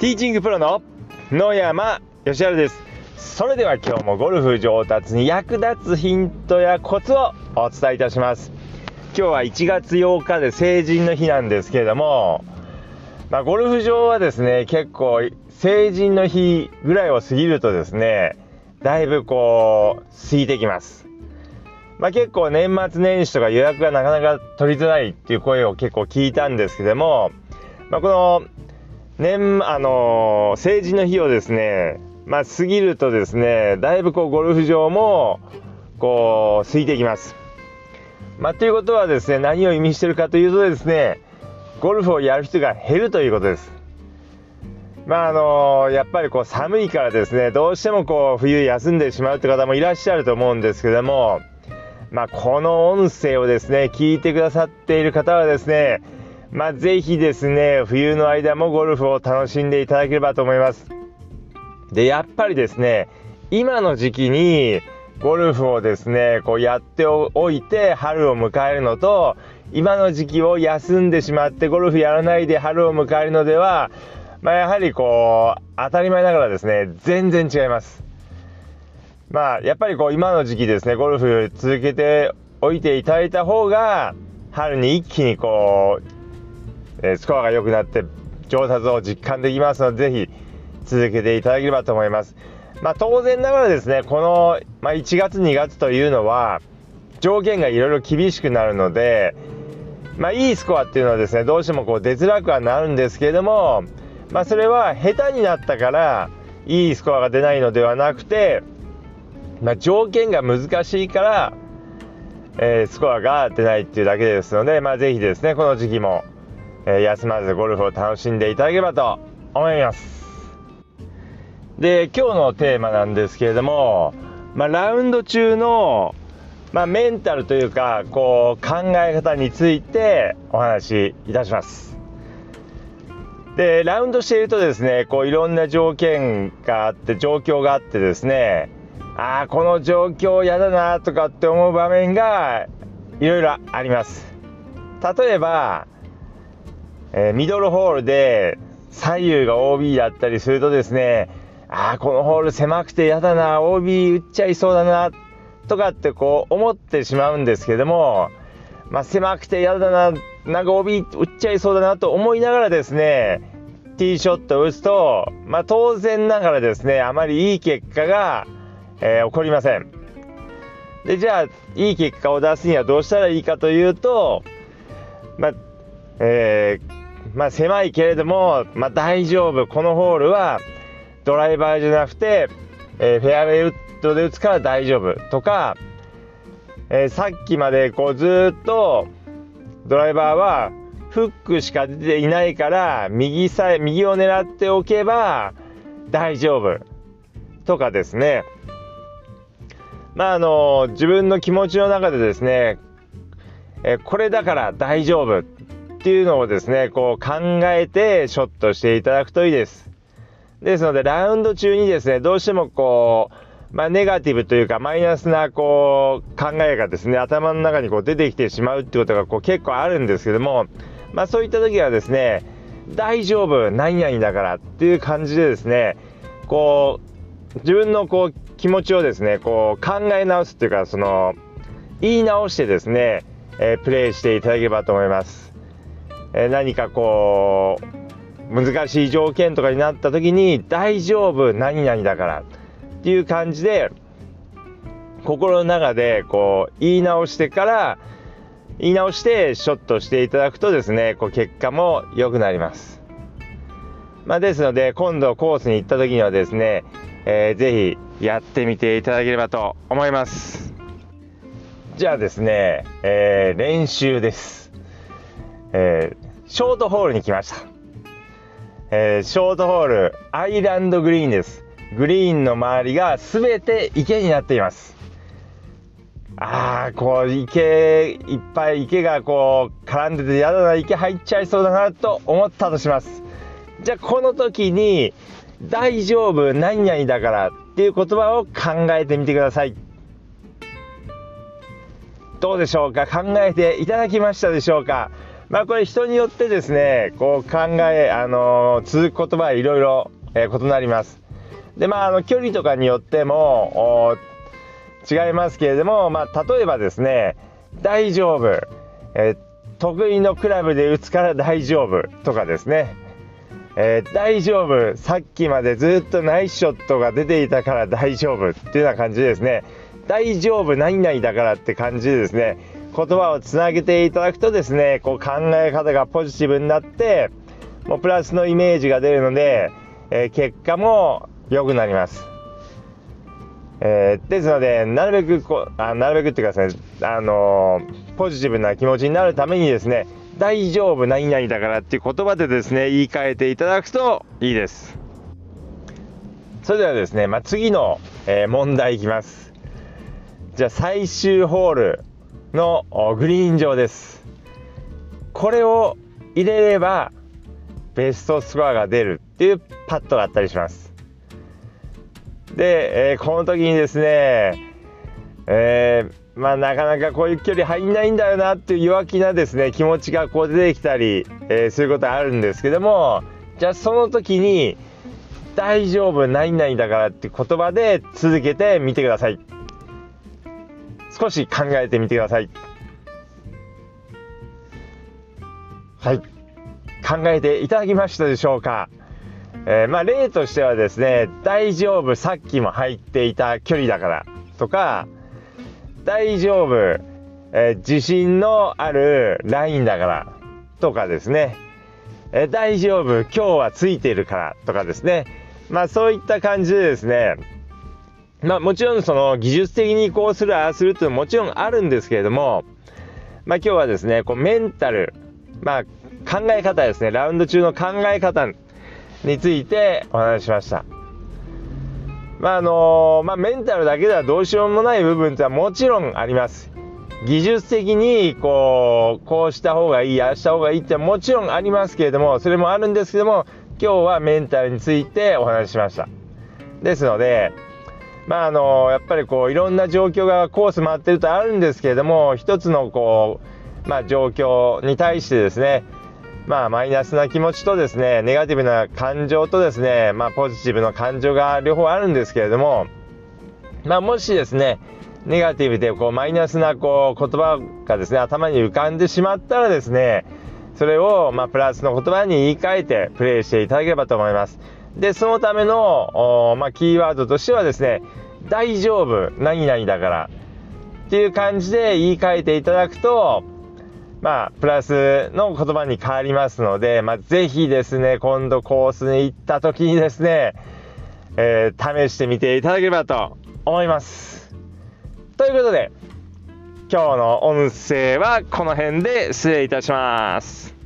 ティーチングプロの野山義晴です。それでは今日もゴルフ上達に役立つヒントやコツをお伝えいたします。今日は1月8日で成人の日なんですけれどもまあ、ゴルフ場はですね結構成人の日ぐらいを過ぎるとですねだいぶこう空いてきます。まあ、結構年末年始とか予約がなかなか取りづらいっていう声を結構聞いたんですけども、まあ、この年、あのー、成人の日をですね、まあ、過ぎるとですね、だいぶこう、ゴルフ場も、こう、空いてきます。まあ、ということはですね、何を意味してるかというとですね、ゴルフをやる人が減るということです。まああのー、やっぱりこう寒いからですね、どうしてもこう冬休んでしまうって方もいらっしゃると思うんですけども、まあ、この音声をですね、聞いてくださっている方はですね、まあ、ぜひですね、冬の間もゴルフを楽しんでいただければと思います。で、やっぱりですね、今の時期にゴルフをですね、こうやっておいて春を迎えるのと、今の時期を休んでしまってゴルフやらないで春を迎えるのでは、まあ、やはりこう、当たり前ながらですね、全然違います。まあ、やっぱりこう、今の時期ですね、ゴルフ続けておいていただいた方が、春に一気にこう、えスコアが良くなって上達を実感できますので、ぜひ続けていただければと思います。まあ、当然ながらですね、この、まあ、1月、2月というのは、条件がいろいろ厳しくなるので、まあ、いいスコアっていうのはですね、どうしてもこう出づらくはなるんですけれども、まあ、それは下手になったから、いいスコアが出ないのではなくて、まあ、条件が難しいから、えー、スコアが出ないっていうだけですので、まあ、ぜひですね、この時期も、え休まずゴルフを楽しんでいただければと思います。で、今日のテーマなんですけれども、まあ、ラウンド中の、まあ、メンタルというか、こう、考え方についてお話しいたします。で、ラウンドしているとですね、こう、いろんな条件があって、状況があってですね、ああ、この状況嫌だなとかって思う場面がいろいろあります。例えば、えー、ミドルホールで左右が OB だったりするとですね、ああ、このホール狭くて嫌だな、OB 打っちゃいそうだな、とかってこう思ってしまうんですけども、まあ、狭くて嫌だな、なんか OB 打っちゃいそうだなと思いながらですね、ティーショットを打つと、まあ、当然ながらですね、あまりいい結果が、えー、起こりません。で、じゃあ、いい結果を出すにはどうしたらいいかというと、まあ、えーまあ、狭いけれども、まあ、大丈夫。このホールはドライバーじゃなくて、えー、フェアウェイウッドで打つから大丈夫とか、えー、さっきまでこうずっとドライバーはフックしか出ていないから右さえ右を狙っておけば大丈夫とかですね。まああの自分の気持ちの中でですね、えこれだから大丈夫っていうのをですね、こう考えてショットしていただくといいです。ですので、ラウンド中にですね、どうしてもこう、まあ、ネガティブというか、マイナスな、こう、考えがですね、頭の中にこう出てきてしまうってことが、こう、結構あるんですけども、まあ、そういった時はですね、大丈夫、何々だからっていう感じでですね、こう、自分のこう、気持ちをですね、こう、考え直すっていうか、その、言い直してですね、えー、プレイしていただければと思います。え何かこう難しい条件とかになった時に大丈夫何々だからっていう感じで心の中でこう言い直してから言い直してショットしていただくとですねこう結果も良くなります。まあ、ですので今度コースに行った時にはですね、えー、ぜひやってみていただければと思います。じゃあですね、えー、練習です。えー、ショートホールに来ました。えー、ショートホール、アイランドグリーンです。グリーンの周りが全て池になっています。ああ、こう池、いっぱい池がこう絡んでてやだな、池入っちゃいそうだなと思ったとします。じゃあこの時に、大丈夫、何々だからっていう言葉を考えてみてください。どうでしょうか？考えていただきましたでしょうか？まあこれ人によってですね、こう考え、あの、続く言葉はいろいろ、え異なります。で、まああの距離とかによっても違いますけれども、まあ例えばですね、大丈夫、えー、得意のクラブで打つから大丈夫とかですね、えー、大丈夫。さっきまでずっとナイスショットが出ていたから大丈夫っていうような感じですね。大丈夫何々だからって感じでですね。言葉をつなげていただくとですねこう考え方がポジティブになってもうプラスのイメージが出るので、えー、結果も良くなります。えー、ですので、なるべくこあ、なるべくっていうかですね、あのー、ポジティブな気持ちになるためにですね、大丈夫何々だからっていう言葉でですね、言い換えていただくといいです。それではですね、まあ、次の、えー、問題いきます。じゃあ最終ホールのグリーン上です。これを入れればベストスコアが出るっていうパットがあったりします。で、えー、この時にですね、えー、まあ、なかなかこういう距離入んないんだよなっていう弱気なですね気持ちがこう出てきたり、えー、することあるんですけどもじゃあその時に「大丈夫何々だから」って言葉で続けてみてください少し考えてみてください。はい。考えていただきましたでしょうか。えー、まあ例としてはですね大丈夫さっきも入っていた距離だからとか大丈夫、えー、自信のあるラインだからとかですね、えー、大丈夫今日はついてるからとかですね。まあそういった感じでですねまあもちろんその技術的にこうするああするっていうのももちろんあるんですけれどもまあ今日はですねこうメンタルまあ考え方ですねラウンド中の考え方についてお話ししました。まああのまあ、メンタルだけではどうしようもない部分ってはもちろんあります。技術的にこうこうした方がいいああした方がいいってもちろんありますけれどもそれもあるんですけども今日はメンタルについてお話ししましたですのでまああのやっぱりこういろんな状況がコース回ってるとあるんですけれども一つのこうまあ状況に対してですねまあ、マイナスな気持ちとですね、ネガティブな感情とですね、まあ、ポジティブな感情が両方あるんですけれども、まあ、もしですね、ネガティブでこうマイナスなこう言葉がですね、頭に浮かんでしまったらですね、それをまプラスの言葉に言い換えてプレイしていただければと思います。で、そのための、まあ、キーワードとしてはですね、大丈夫、何々だからっていう感じで言い換えていただくと、まあ、プラスの言葉に変わりますので、まあ、ぜひですね、今度コースに行った時にですね、えー、試してみていただければと思います。ということで、今日の音声はこの辺で失礼いたします。